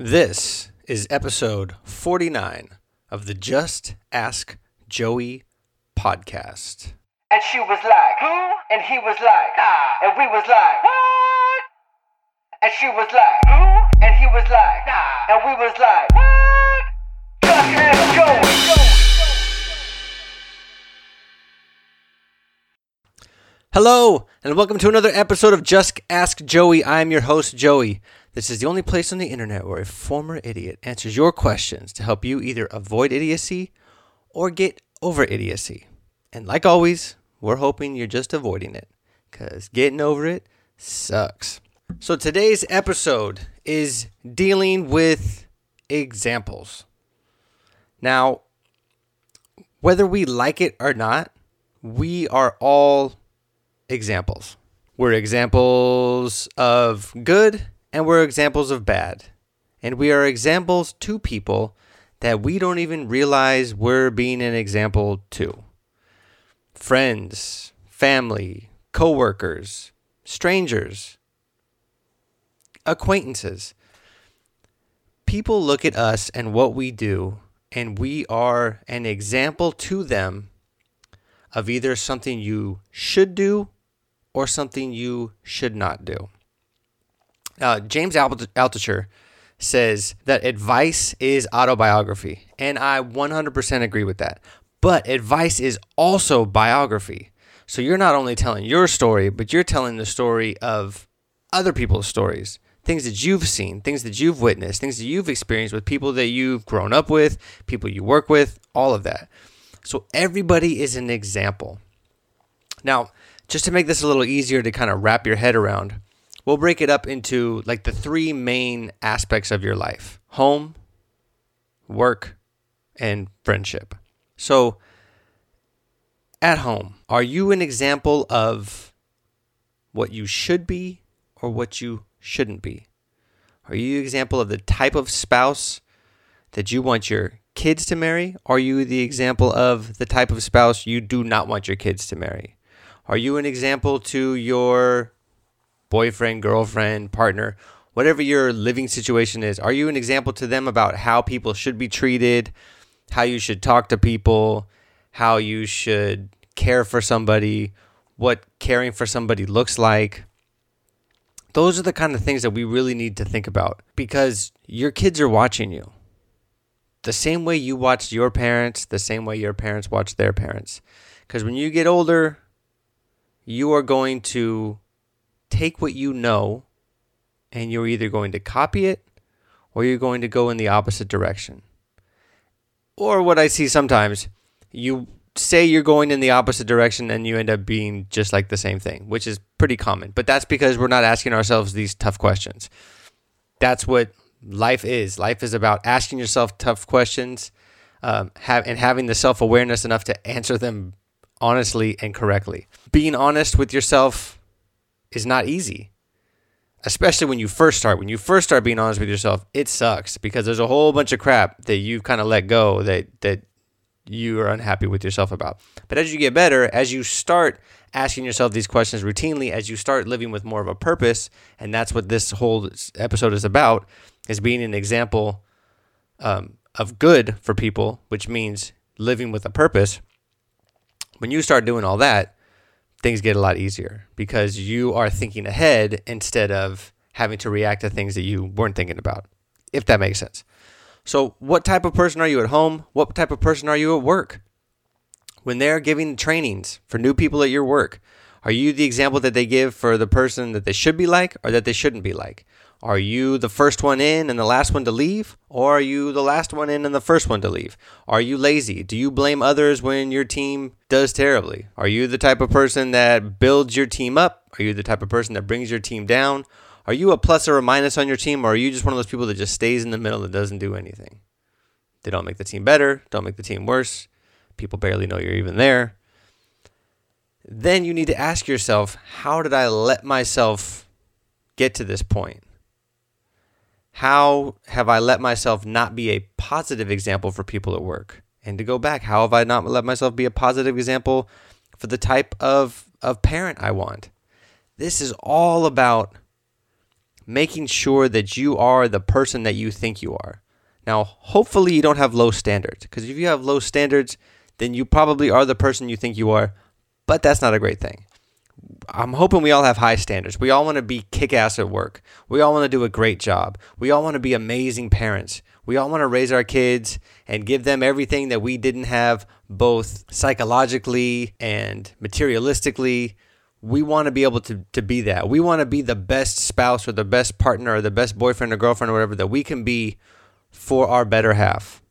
This is episode 49 of the Just Ask Joey podcast. And she was like, who? And he was like, nah. And we was like, what? And she was like, who? And he was like, nah. And we was like, what? Just ask Joey. Hello, and welcome to another episode of Just Ask Joey. I'm your host, Joey. This is the only place on the internet where a former idiot answers your questions to help you either avoid idiocy or get over idiocy. And like always, we're hoping you're just avoiding it because getting over it sucks. So today's episode is dealing with examples. Now, whether we like it or not, we are all examples. We're examples of good and we're examples of bad. And we are examples to people that we don't even realize we're being an example to. Friends, family, coworkers, strangers, acquaintances. People look at us and what we do, and we are an example to them of either something you should do or something you should not do. Uh, James Altucher says that advice is autobiography, and I 100% agree with that. But advice is also biography. So you're not only telling your story, but you're telling the story of other people's stories, things that you've seen, things that you've witnessed, things that you've experienced with people that you've grown up with, people you work with, all of that. So everybody is an example. Now, just to make this a little easier to kind of wrap your head around, we'll break it up into like the three main aspects of your life home, work, and friendship. So, at home, are you an example of what you should be or what you shouldn't be? Are you an example of the type of spouse that you want your kids to marry? Are you the example of the type of spouse you do not want your kids to marry? Are you an example to your boyfriend, girlfriend, partner, whatever your living situation is? Are you an example to them about how people should be treated, how you should talk to people, how you should care for somebody, what caring for somebody looks like? Those are the kind of things that we really need to think about because your kids are watching you. The same way you watched your parents, the same way your parents watched their parents. Because when you get older, you are going to take what you know and you're either going to copy it or you're going to go in the opposite direction. Or what I see sometimes, you say you're going in the opposite direction and you end up being just like the same thing, which is pretty common. But that's because we're not asking ourselves these tough questions. That's what life is. Life is about asking yourself tough questions um, have, and having the self awareness enough to answer them honestly and correctly. Being honest with yourself is not easy, especially when you first start. When you first start being honest with yourself, it sucks because there's a whole bunch of crap that you've kind of let go that that you are unhappy with yourself about. But as you get better, as you start asking yourself these questions routinely, as you start living with more of a purpose, and that's what this whole episode is about, is being an example um, of good for people, which means living with a purpose when you start doing all that, things get a lot easier because you are thinking ahead instead of having to react to things that you weren't thinking about, if that makes sense. So, what type of person are you at home? What type of person are you at work? When they're giving trainings for new people at your work, are you the example that they give for the person that they should be like or that they shouldn't be like? Are you the first one in and the last one to leave? Or are you the last one in and the first one to leave? Are you lazy? Do you blame others when your team does terribly? Are you the type of person that builds your team up? Are you the type of person that brings your team down? Are you a plus or a minus on your team? Or are you just one of those people that just stays in the middle and doesn't do anything? They don't make the team better, don't make the team worse. People barely know you're even there. Then you need to ask yourself, how did I let myself get to this point? How have I let myself not be a positive example for people at work? And to go back, how have I not let myself be a positive example for the type of, of parent I want? This is all about making sure that you are the person that you think you are. Now, hopefully, you don't have low standards because if you have low standards, then you probably are the person you think you are, but that's not a great thing. I'm hoping we all have high standards. We all want to be kick ass at work. We all want to do a great job. We all want to be amazing parents. We all want to raise our kids and give them everything that we didn't have, both psychologically and materialistically. We want to be able to, to be that. We want to be the best spouse or the best partner or the best boyfriend or girlfriend or whatever that we can be for our better half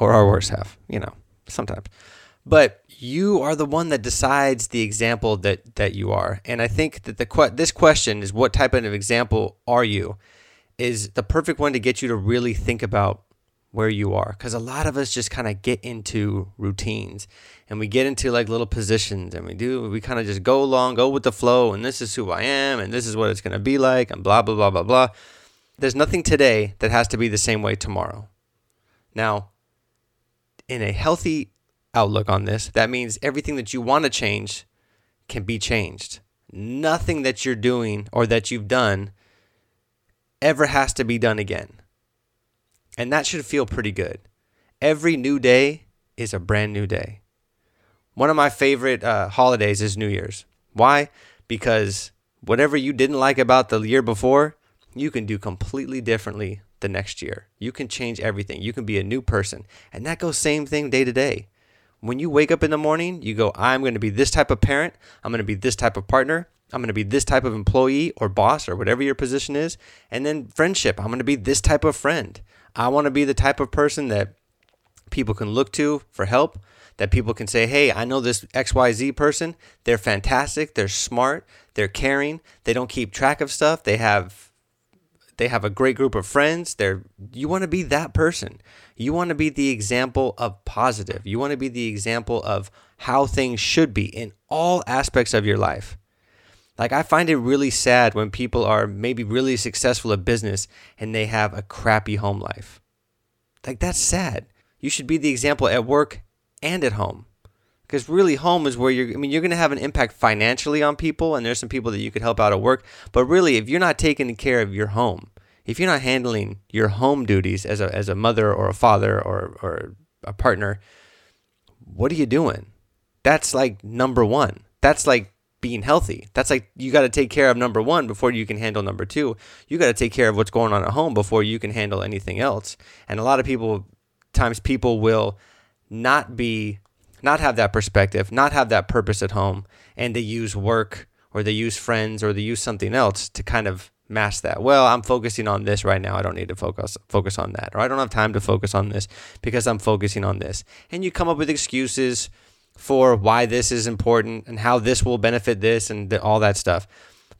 or our worse half, you know, sometimes. But you are the one that decides the example that that you are. And I think that the this question is what type of example are you? is the perfect one to get you to really think about where you are because a lot of us just kind of get into routines and we get into like little positions and we do we kind of just go along go with the flow and this is who i am and this is what it's going to be like and blah blah blah blah blah there's nothing today that has to be the same way tomorrow now in a healthy outlook on this that means everything that you want to change can be changed nothing that you're doing or that you've done ever has to be done again. And that should feel pretty good. Every new day is a brand new day. One of my favorite uh, holidays is New Year's. Why? Because whatever you didn't like about the year before, you can do completely differently the next year. You can change everything. You can be a new person. And that goes same thing day to day. When you wake up in the morning, you go, I'm going to be this type of parent. I'm going to be this type of partner. I'm going to be this type of employee or boss or whatever your position is. And then friendship, I'm going to be this type of friend. I want to be the type of person that people can look to for help, that people can say, hey, I know this XYZ person. They're fantastic. They're smart. They're caring. They don't keep track of stuff. They have. They have a great group of friends. They're you want to be that person. You want to be the example of positive. You want to be the example of how things should be in all aspects of your life. Like I find it really sad when people are maybe really successful at business and they have a crappy home life. Like that's sad. You should be the example at work and at home. Because really home is where you're I mean you're going to have an impact financially on people and there's some people that you could help out at work, but really if you're not taking care of your home, if you're not handling your home duties as a as a mother or a father or or a partner, what are you doing? That's like number 1. That's like being healthy. That's like you got to take care of number one before you can handle number two. You got to take care of what's going on at home before you can handle anything else. And a lot of people, times people will not be, not have that perspective, not have that purpose at home, and they use work or they use friends or they use something else to kind of mask that. Well, I'm focusing on this right now. I don't need to focus focus on that. Or I don't have time to focus on this because I'm focusing on this. And you come up with excuses for why this is important and how this will benefit this and the, all that stuff.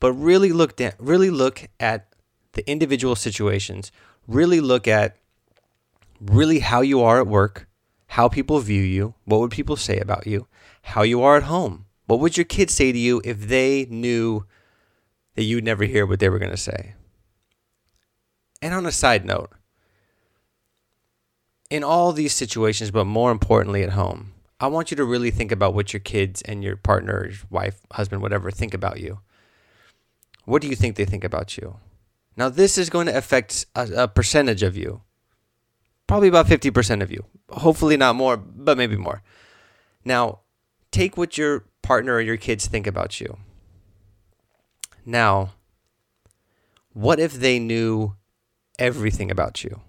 But really look at really look at the individual situations. Really look at really how you are at work, how people view you, what would people say about you, how you are at home. What would your kids say to you if they knew that you'd never hear what they were going to say? And on a side note, in all these situations, but more importantly at home, I want you to really think about what your kids and your partner, wife, husband, whatever, think about you. What do you think they think about you? Now, this is going to affect a, a percentage of you, probably about 50% of you. Hopefully, not more, but maybe more. Now, take what your partner or your kids think about you. Now, what if they knew everything about you?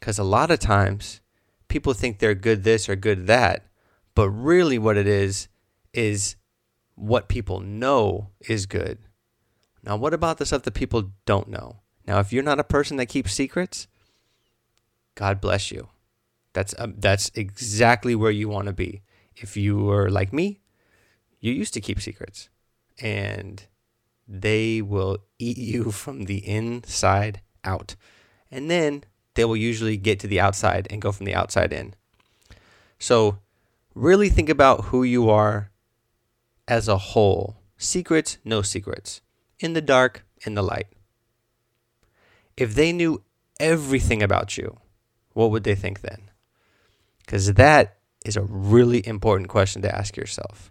Because a lot of times people think they're good this or good that, but really, what it is, is what people know is good. Now, what about the stuff that people don't know? Now, if you're not a person that keeps secrets, God bless you. That's um, that's exactly where you want to be. If you were like me, you used to keep secrets, and they will eat you from the inside out, and then they will usually get to the outside and go from the outside in. So really think about who you are as a whole. Secrets, no secrets. In the dark, in the light. If they knew everything about you, what would they think then? Because that is a really important question to ask yourself.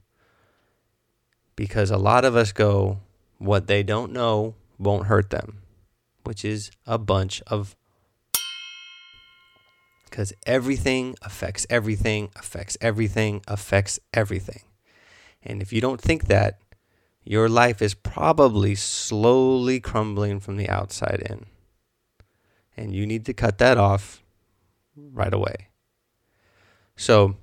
Because a lot of us go, what they don't know won't hurt them. which is a bunch of because everything affects everything, affects everything, affects everything. And if you don't think that, your life is probably slowly crumbling from the outside in. And you need to cut that off right away. So,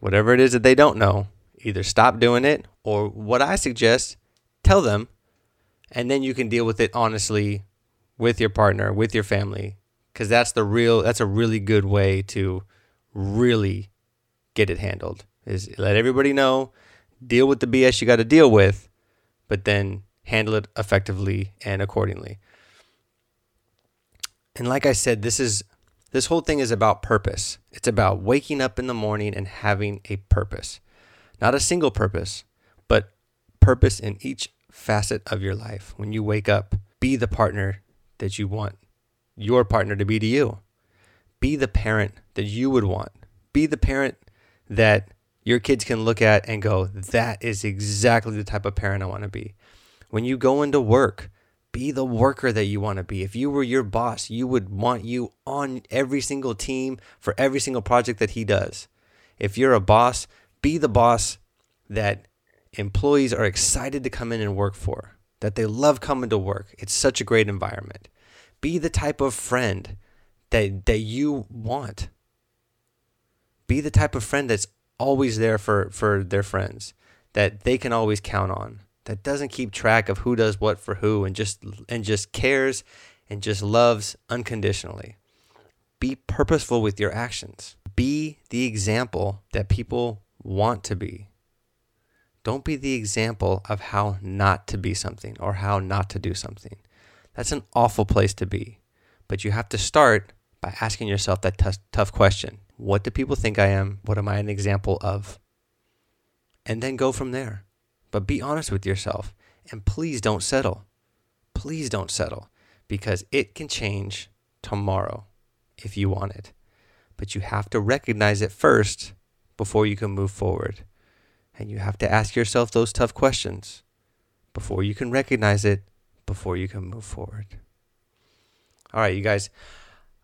whatever it is that they don't know, either stop doing it or what I suggest, tell them, and then you can deal with it honestly with your partner, with your family, because that's the real, that's a really good way to really get it handled. Is let everybody know, deal with the BS you got to deal with, but then handle it effectively and accordingly. And like I said, this is this whole thing is about purpose. It's about waking up in the morning and having a purpose. Not a single purpose, but purpose in each facet of your life. When you wake up, be the partner that you want your partner to be to you. Be the parent that you would want. Be the parent that your kids can look at and go, that is exactly the type of parent I want to be. When you go into work, be the worker that you want to be. If you were your boss, you would want you on every single team for every single project that he does. If you're a boss, be the boss that employees are excited to come in and work for, that they love coming to work. It's such a great environment. Be the type of friend that that you want. Be the type of friend that's always there for for their friends, that they can always count on. That doesn't keep track of who does what for who and just and just cares and just loves unconditionally. Be purposeful with your actions. Be the example that people want to be. Don't be the example of how not to be something or how not to do something. That's an awful place to be. But you have to start by asking yourself that t- tough question What do people think I am? What am I an example of? And then go from there. But be honest with yourself. And please don't settle. Please don't settle because it can change tomorrow if you want it. But you have to recognize it first before you can move forward. And you have to ask yourself those tough questions before you can recognize it, before you can move forward. All right, you guys.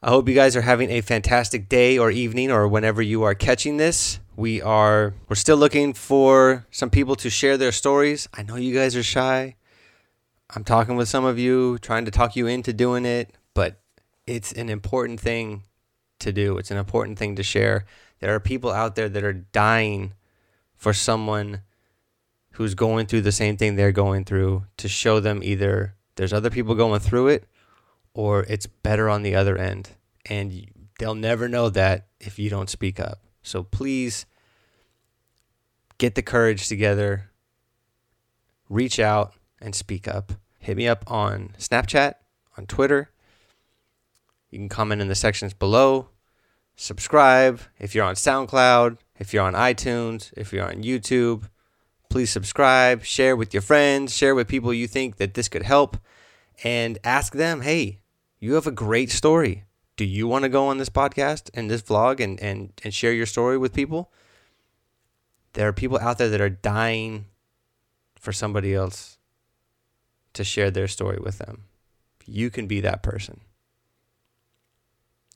I hope you guys are having a fantastic day or evening or whenever you are catching this. We are we're still looking for some people to share their stories. I know you guys are shy. I'm talking with some of you, trying to talk you into doing it, but it's an important thing to do. It's an important thing to share. There are people out there that are dying for someone who's going through the same thing they're going through to show them either there's other people going through it or it's better on the other end. And they'll never know that if you don't speak up. So please get the courage together, reach out and speak up. Hit me up on Snapchat, on Twitter. You can comment in the sections below. Subscribe if you're on SoundCloud, if you're on iTunes, if you're on YouTube. Please subscribe, share with your friends, share with people you think that this could help, and ask them, hey, you have a great story. Do you want to go on this podcast and this vlog and, and, and share your story with people? There are people out there that are dying for somebody else to share their story with them. You can be that person.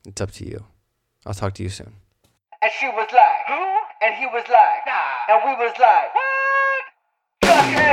It's up to you. I'll talk to you soon. And she was like, who? And he was like, nah. And we was like, what?